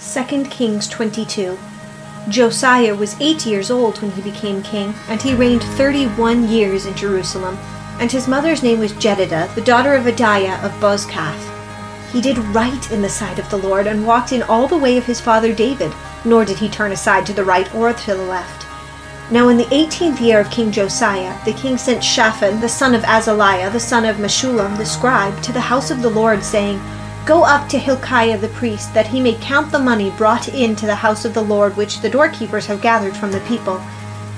2 Kings 22. Josiah was eight years old when he became king, and he reigned 31 years in Jerusalem. And his mother's name was Jedidah, the daughter of Adaiah of Bozkath. He did right in the sight of the Lord, and walked in all the way of his father David, nor did he turn aside to the right or to the left. Now in the eighteenth year of King Josiah, the king sent Shaphan, the son of Azaliah, the son of Meshullam, the scribe, to the house of the Lord, saying, Go up to Hilkiah the priest, that he may count the money brought in to the house of the Lord, which the doorkeepers have gathered from the people.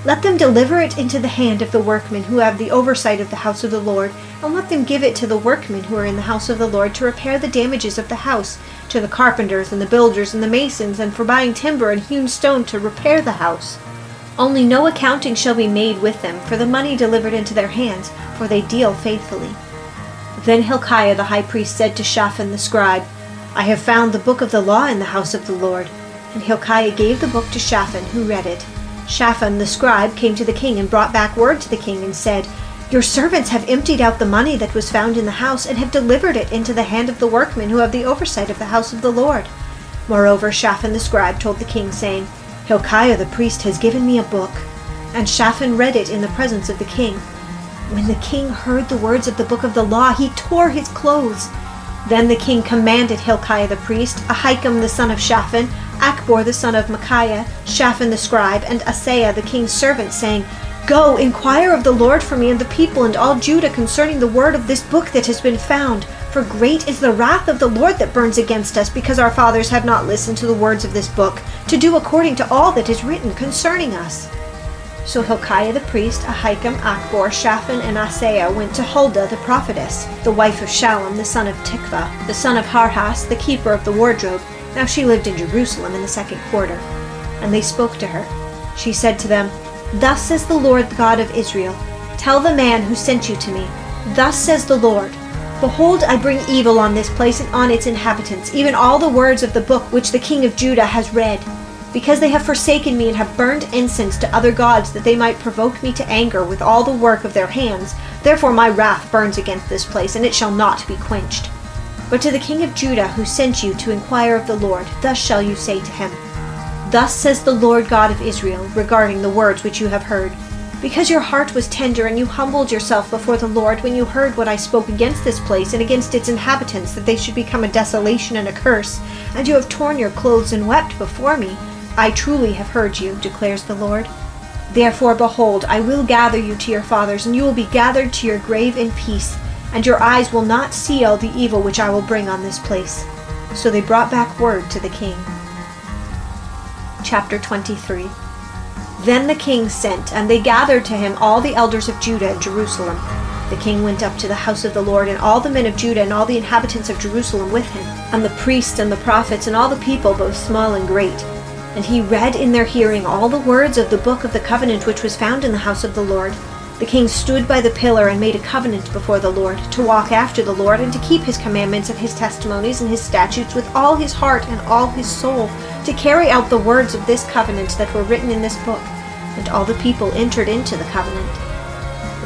Let them deliver it into the hand of the workmen who have the oversight of the house of the Lord, and let them give it to the workmen who are in the house of the Lord to repair the damages of the house, to the carpenters and the builders and the masons, and for buying timber and hewn stone to repair the house. Only no accounting shall be made with them for the money delivered into their hands, for they deal faithfully. Then Hilkiah the high priest said to Shaphan the scribe, I have found the book of the law in the house of the Lord. And Hilkiah gave the book to Shaphan, who read it. Shaphan the scribe came to the king and brought back word to the king and said, Your servants have emptied out the money that was found in the house and have delivered it into the hand of the workmen who have the oversight of the house of the Lord. Moreover, Shaphan the scribe told the king, saying, Hilkiah the priest has given me a book. And Shaphan read it in the presence of the king. When the king heard the words of the book of the law, he tore his clothes. Then the king commanded Hilkiah the priest, Ahikam the son of Shaphan, Achbor the son of Micaiah, Shaphan the scribe, and Asaiah the king's servant, saying, Go, inquire of the Lord for me and the people and all Judah concerning the word of this book that has been found. For great is the wrath of the Lord that burns against us, because our fathers have not listened to the words of this book, to do according to all that is written concerning us. So Hilkiah the priest, Ahikam, Achbor, Shaphan, and Asaiah went to Huldah the prophetess, the wife of Shallum the son of Tikvah, the son of Harhas, the keeper of the wardrobe. Now she lived in Jerusalem in the second quarter. And they spoke to her. She said to them, Thus says the Lord God of Israel, Tell the man who sent you to me, Thus says the Lord, Behold, I bring evil on this place and on its inhabitants, even all the words of the book which the king of Judah has read because they have forsaken me and have burned incense to other gods that they might provoke me to anger with all the work of their hands, therefore my wrath burns against this place, and it shall not be quenched. But to the king of Judah who sent you to inquire of the Lord, thus shall you say to him, Thus says the Lord God of Israel regarding the words which you have heard. Because your heart was tender and you humbled yourself before the Lord when you heard what I spoke against this place and against its inhabitants, that they should become a desolation and a curse, and you have torn your clothes and wept before me, I truly have heard you, declares the Lord. Therefore, behold, I will gather you to your fathers, and you will be gathered to your grave in peace, and your eyes will not see all the evil which I will bring on this place. So they brought back word to the king. Chapter 23 Then the king sent, and they gathered to him all the elders of Judah and Jerusalem. The king went up to the house of the Lord, and all the men of Judah and all the inhabitants of Jerusalem with him, and the priests and the prophets and all the people, both small and great. And he read in their hearing all the words of the book of the covenant which was found in the house of the Lord. The king stood by the pillar and made a covenant before the Lord, to walk after the Lord, and to keep his commandments and his testimonies and his statutes with all his heart and all his soul, to carry out the words of this covenant that were written in this book. And all the people entered into the covenant.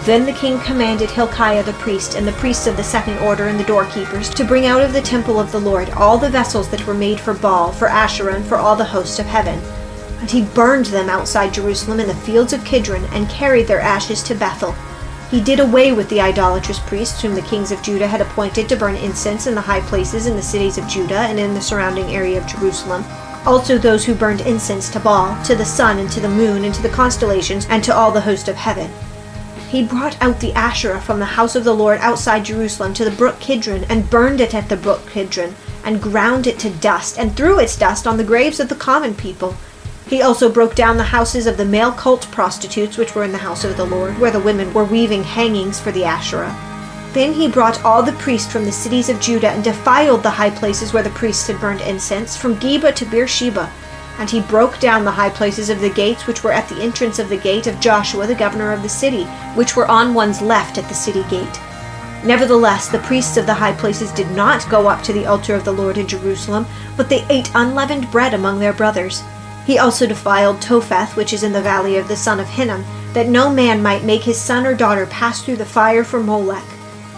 Then the king commanded Hilkiah the priest, and the priests of the second order, and the doorkeepers, to bring out of the temple of the Lord all the vessels that were made for Baal, for Asherah, and for all the hosts of heaven. And he burned them outside Jerusalem in the fields of Kidron, and carried their ashes to Bethel. He did away with the idolatrous priests whom the kings of Judah had appointed to burn incense in the high places in the cities of Judah and in the surrounding area of Jerusalem. Also those who burned incense to Baal, to the sun, and to the moon, and to the constellations, and to all the host of heaven. He brought out the Asherah from the house of the Lord outside Jerusalem to the brook Kidron, and burned it at the brook Kidron, and ground it to dust, and threw its dust on the graves of the common people. He also broke down the houses of the male cult prostitutes which were in the house of the Lord, where the women were weaving hangings for the Asherah. Then he brought all the priests from the cities of Judah and defiled the high places where the priests had burned incense, from Geba to Beersheba, and he broke down the high places of the gates which were at the entrance of the gate of Joshua the governor of the city, which were on one's left at the city gate. Nevertheless, the priests of the high places did not go up to the altar of the Lord in Jerusalem, but they ate unleavened bread among their brothers. He also defiled Topheth, which is in the valley of the son of Hinnom, that no man might make his son or daughter pass through the fire for Molech.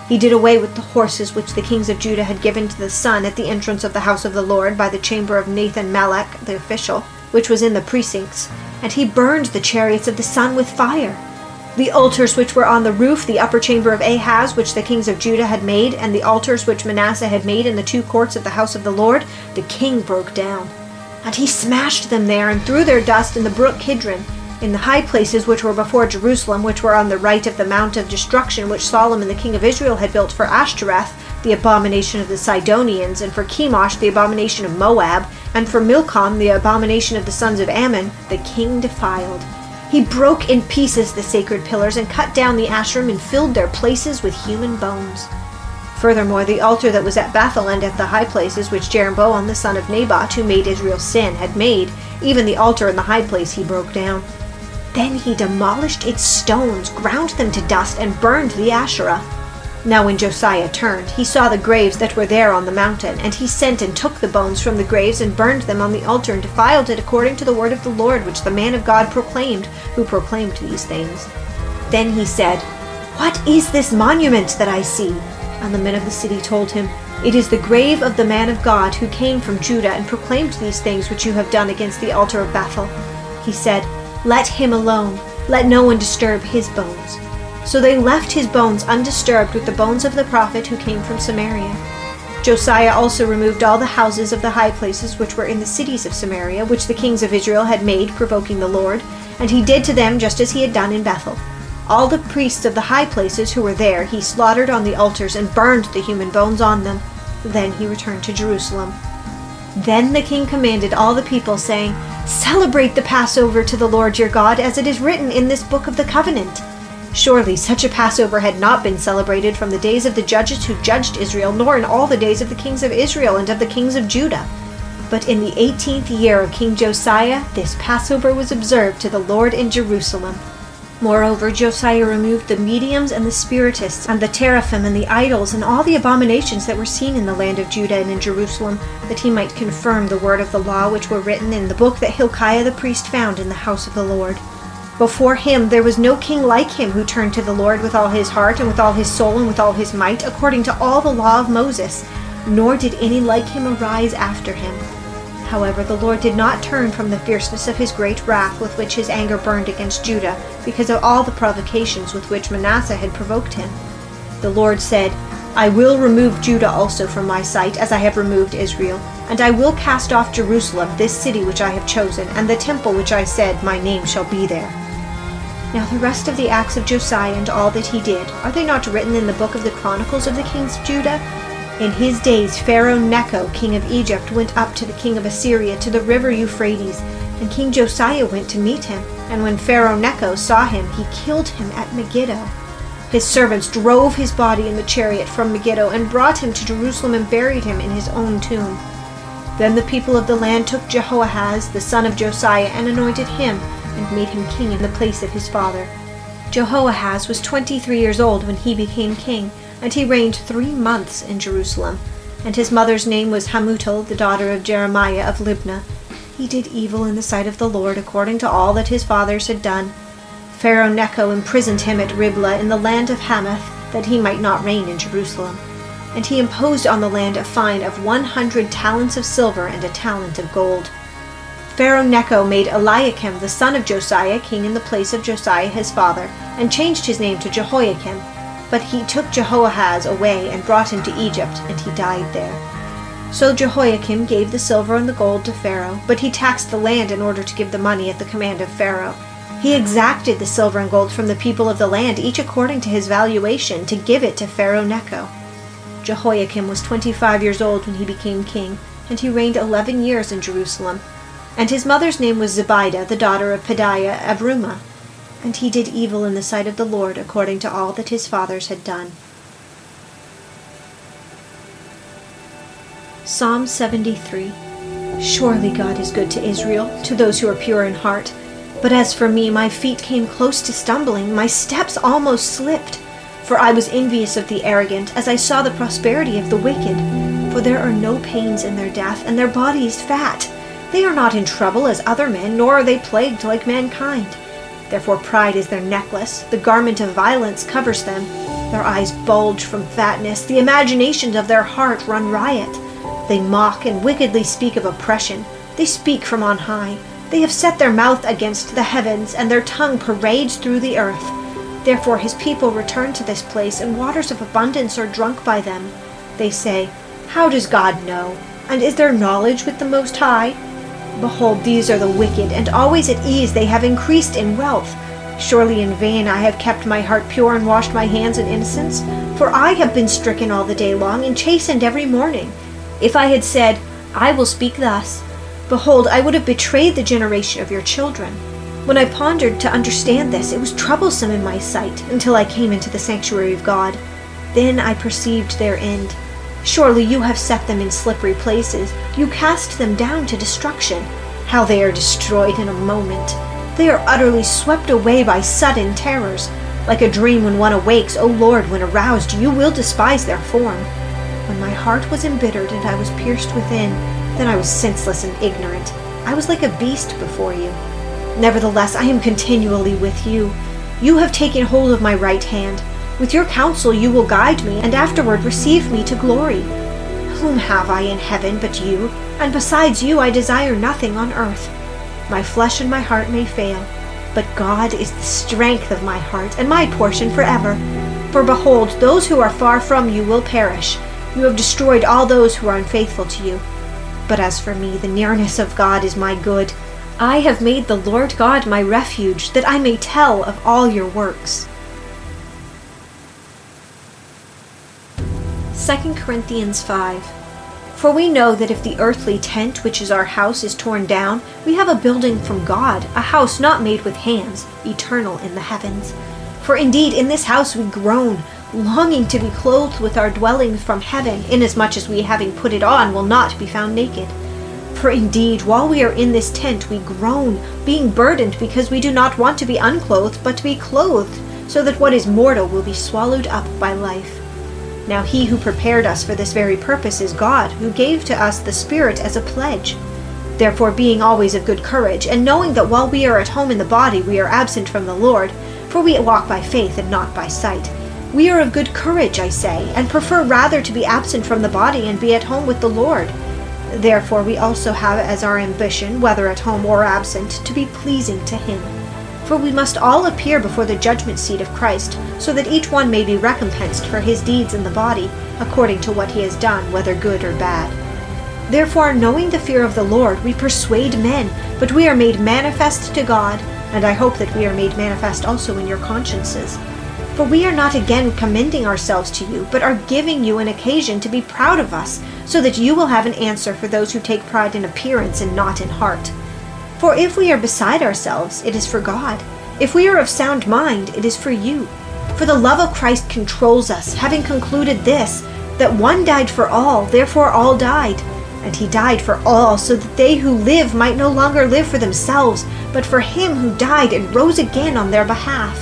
He did away with the horses which the kings of Judah had given to the sun at the entrance of the house of the Lord by the chamber of Nathan Melech, the official, which was in the precincts, and he burned the chariots of the sun with fire. The altars which were on the roof, the upper chamber of Ahaz, which the kings of Judah had made, and the altars which Manasseh had made in the two courts of the house of the Lord, the king broke down. And he smashed them there, and threw their dust in the brook Kidron, in the high places which were before Jerusalem, which were on the right of the mount of destruction which Solomon the king of Israel had built for Ashtoreth, the abomination of the Sidonians, and for Chemosh, the abomination of Moab, and for Milcom, the abomination of the sons of Ammon, the king defiled. He broke in pieces the sacred pillars and cut down the Asherim and filled their places with human bones. Furthermore, the altar that was at Bethel and at the high places which Jeroboam the son of Nebat, who made Israel sin, had made, even the altar in the high place he broke down. Then he demolished its stones, ground them to dust, and burned the Asherah. Now when Josiah turned, he saw the graves that were there on the mountain, and he sent and took the bones from the graves and burned them on the altar and defiled it according to the word of the Lord which the man of God proclaimed, who proclaimed these things. Then he said, What is this monument that I see? And the men of the city told him, It is the grave of the man of God who came from Judah and proclaimed these things which you have done against the altar of Bethel. He said, Let him alone, let no one disturb his bones. So they left his bones undisturbed with the bones of the prophet who came from Samaria. Josiah also removed all the houses of the high places which were in the cities of Samaria, which the kings of Israel had made, provoking the Lord, and he did to them just as he had done in Bethel. All the priests of the high places who were there he slaughtered on the altars and burned the human bones on them. Then he returned to Jerusalem. Then the king commanded all the people, saying, Celebrate the Passover to the Lord your God, as it is written in this book of the covenant. Surely such a Passover had not been celebrated from the days of the judges who judged Israel, nor in all the days of the kings of Israel and of the kings of Judah. But in the eighteenth year of King Josiah, this Passover was observed to the Lord in Jerusalem. Moreover, Josiah removed the mediums and the spiritists, and the teraphim and the idols, and all the abominations that were seen in the land of Judah and in Jerusalem, that he might confirm the word of the law which were written in the book that Hilkiah the priest found in the house of the Lord. Before him there was no king like him who turned to the Lord with all his heart and with all his soul and with all his might, according to all the law of Moses, nor did any like him arise after him. However, the Lord did not turn from the fierceness of his great wrath with which his anger burned against Judah, because of all the provocations with which Manasseh had provoked him. The Lord said, I will remove Judah also from my sight, as I have removed Israel, and I will cast off Jerusalem, this city which I have chosen, and the temple which I said, My name shall be there. Now the rest of the acts of Josiah and all that he did, are they not written in the book of the Chronicles of the kings of Judah? In his days Pharaoh Necho, king of Egypt, went up to the king of Assyria to the river Euphrates, and King Josiah went to meet him. And when Pharaoh Necho saw him, he killed him at Megiddo. His servants drove his body in the chariot from Megiddo and brought him to Jerusalem and buried him in his own tomb. Then the people of the land took Jehoahaz, the son of Josiah, and anointed him and made him king in the place of his father. Jehoahaz was twenty three years old when he became king, and he reigned three months in Jerusalem. And his mother's name was Hamutal, the daughter of Jeremiah of Libnah. He did evil in the sight of the Lord, according to all that his fathers had done. Pharaoh Necho imprisoned him at Riblah in the land of Hamath, that he might not reign in Jerusalem. And he imposed on the land a fine of one hundred talents of silver and a talent of gold. Pharaoh Necho made Eliakim the son of Josiah king in the place of Josiah his father, and changed his name to Jehoiakim. But he took Jehoahaz away and brought him to Egypt, and he died there. So Jehoiakim gave the silver and the gold to Pharaoh, but he taxed the land in order to give the money at the command of Pharaoh. He exacted the silver and gold from the people of the land, each according to his valuation, to give it to Pharaoh Necho. Jehoiakim was twenty five years old when he became king, and he reigned eleven years in Jerusalem. And his mother's name was Zebidah, the daughter of Pedaiah of Rumah. And he did evil in the sight of the Lord, according to all that his fathers had done. Psalm 73 Surely God is good to Israel, to those who are pure in heart. But as for me, my feet came close to stumbling, my steps almost slipped. For I was envious of the arrogant, as I saw the prosperity of the wicked. For there are no pains in their death, and their body is fat. They are not in trouble as other men, nor are they plagued like mankind. Therefore pride is their necklace, the garment of violence covers them. Their eyes bulge from fatness, the imaginations of their heart run riot. They mock and wickedly speak of oppression. They speak from on high. They have set their mouth against the heavens, and their tongue parades through the earth. Therefore his people return to this place, and waters of abundance are drunk by them. They say, How does God know? And is there knowledge with the Most High? Behold, these are the wicked, and always at ease they have increased in wealth. Surely in vain I have kept my heart pure and washed my hands in innocence, for I have been stricken all the day long and chastened every morning. If I had said, I will speak thus, behold, I would have betrayed the generation of your children. When I pondered to understand this, it was troublesome in my sight until I came into the sanctuary of God. Then I perceived their end. Surely you have set them in slippery places. You cast them down to destruction. How they are destroyed in a moment. They are utterly swept away by sudden terrors. Like a dream when one awakes, O Lord, when aroused, you will despise their form. When my heart was embittered and I was pierced within, then I was senseless and ignorant. I was like a beast before you. Nevertheless, I am continually with you. You have taken hold of my right hand. With your counsel you will guide me, and afterward receive me to glory. Whom have I in heaven but you? And besides you I desire nothing on earth. My flesh and my heart may fail, but God is the strength of my heart and my portion forever. For behold, those who are far from you will perish. You have destroyed all those who are unfaithful to you. But as for me, the nearness of God is my good. I have made the Lord God my refuge, that I may tell of all your works. 2 Corinthians 5 for we know that if the earthly tent, which is our house, is torn down, we have a building from God, a house not made with hands, eternal in the heavens. For indeed, in this house we groan, longing to be clothed with our dwelling from heaven, inasmuch as we, having put it on, will not be found naked. For indeed, while we are in this tent, we groan, being burdened because we do not want to be unclothed, but to be clothed, so that what is mortal will be swallowed up by life. Now he who prepared us for this very purpose is God, who gave to us the Spirit as a pledge. Therefore, being always of good courage, and knowing that while we are at home in the body, we are absent from the Lord, for we walk by faith and not by sight. We are of good courage, I say, and prefer rather to be absent from the body and be at home with the Lord. Therefore, we also have as our ambition, whether at home or absent, to be pleasing to Him. For we must all appear before the judgment seat of Christ, so that each one may be recompensed for his deeds in the body, according to what he has done, whether good or bad. Therefore, knowing the fear of the Lord, we persuade men, but we are made manifest to God, and I hope that we are made manifest also in your consciences. For we are not again commending ourselves to you, but are giving you an occasion to be proud of us, so that you will have an answer for those who take pride in appearance and not in heart. For if we are beside ourselves, it is for God. If we are of sound mind, it is for you. For the love of Christ controls us, having concluded this, that one died for all, therefore all died. And he died for all, so that they who live might no longer live for themselves, but for him who died and rose again on their behalf.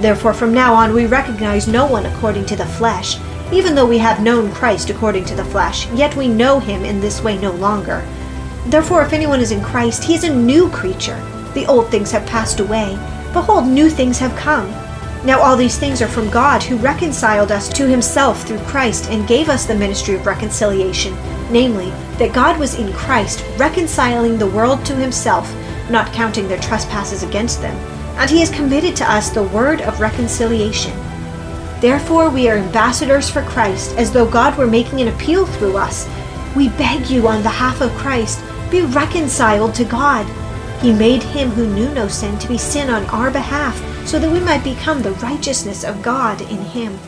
Therefore, from now on, we recognize no one according to the flesh. Even though we have known Christ according to the flesh, yet we know him in this way no longer. Therefore, if anyone is in Christ, he is a new creature. The old things have passed away. Behold, new things have come. Now all these things are from God, who reconciled us to himself through Christ and gave us the ministry of reconciliation, namely, that God was in Christ, reconciling the world to himself, not counting their trespasses against them. And he has committed to us the word of reconciliation. Therefore, we are ambassadors for Christ, as though God were making an appeal through us. We beg you on behalf of Christ be reconciled to God. He made him who knew no sin to be sin on our behalf, so that we might become the righteousness of God in him.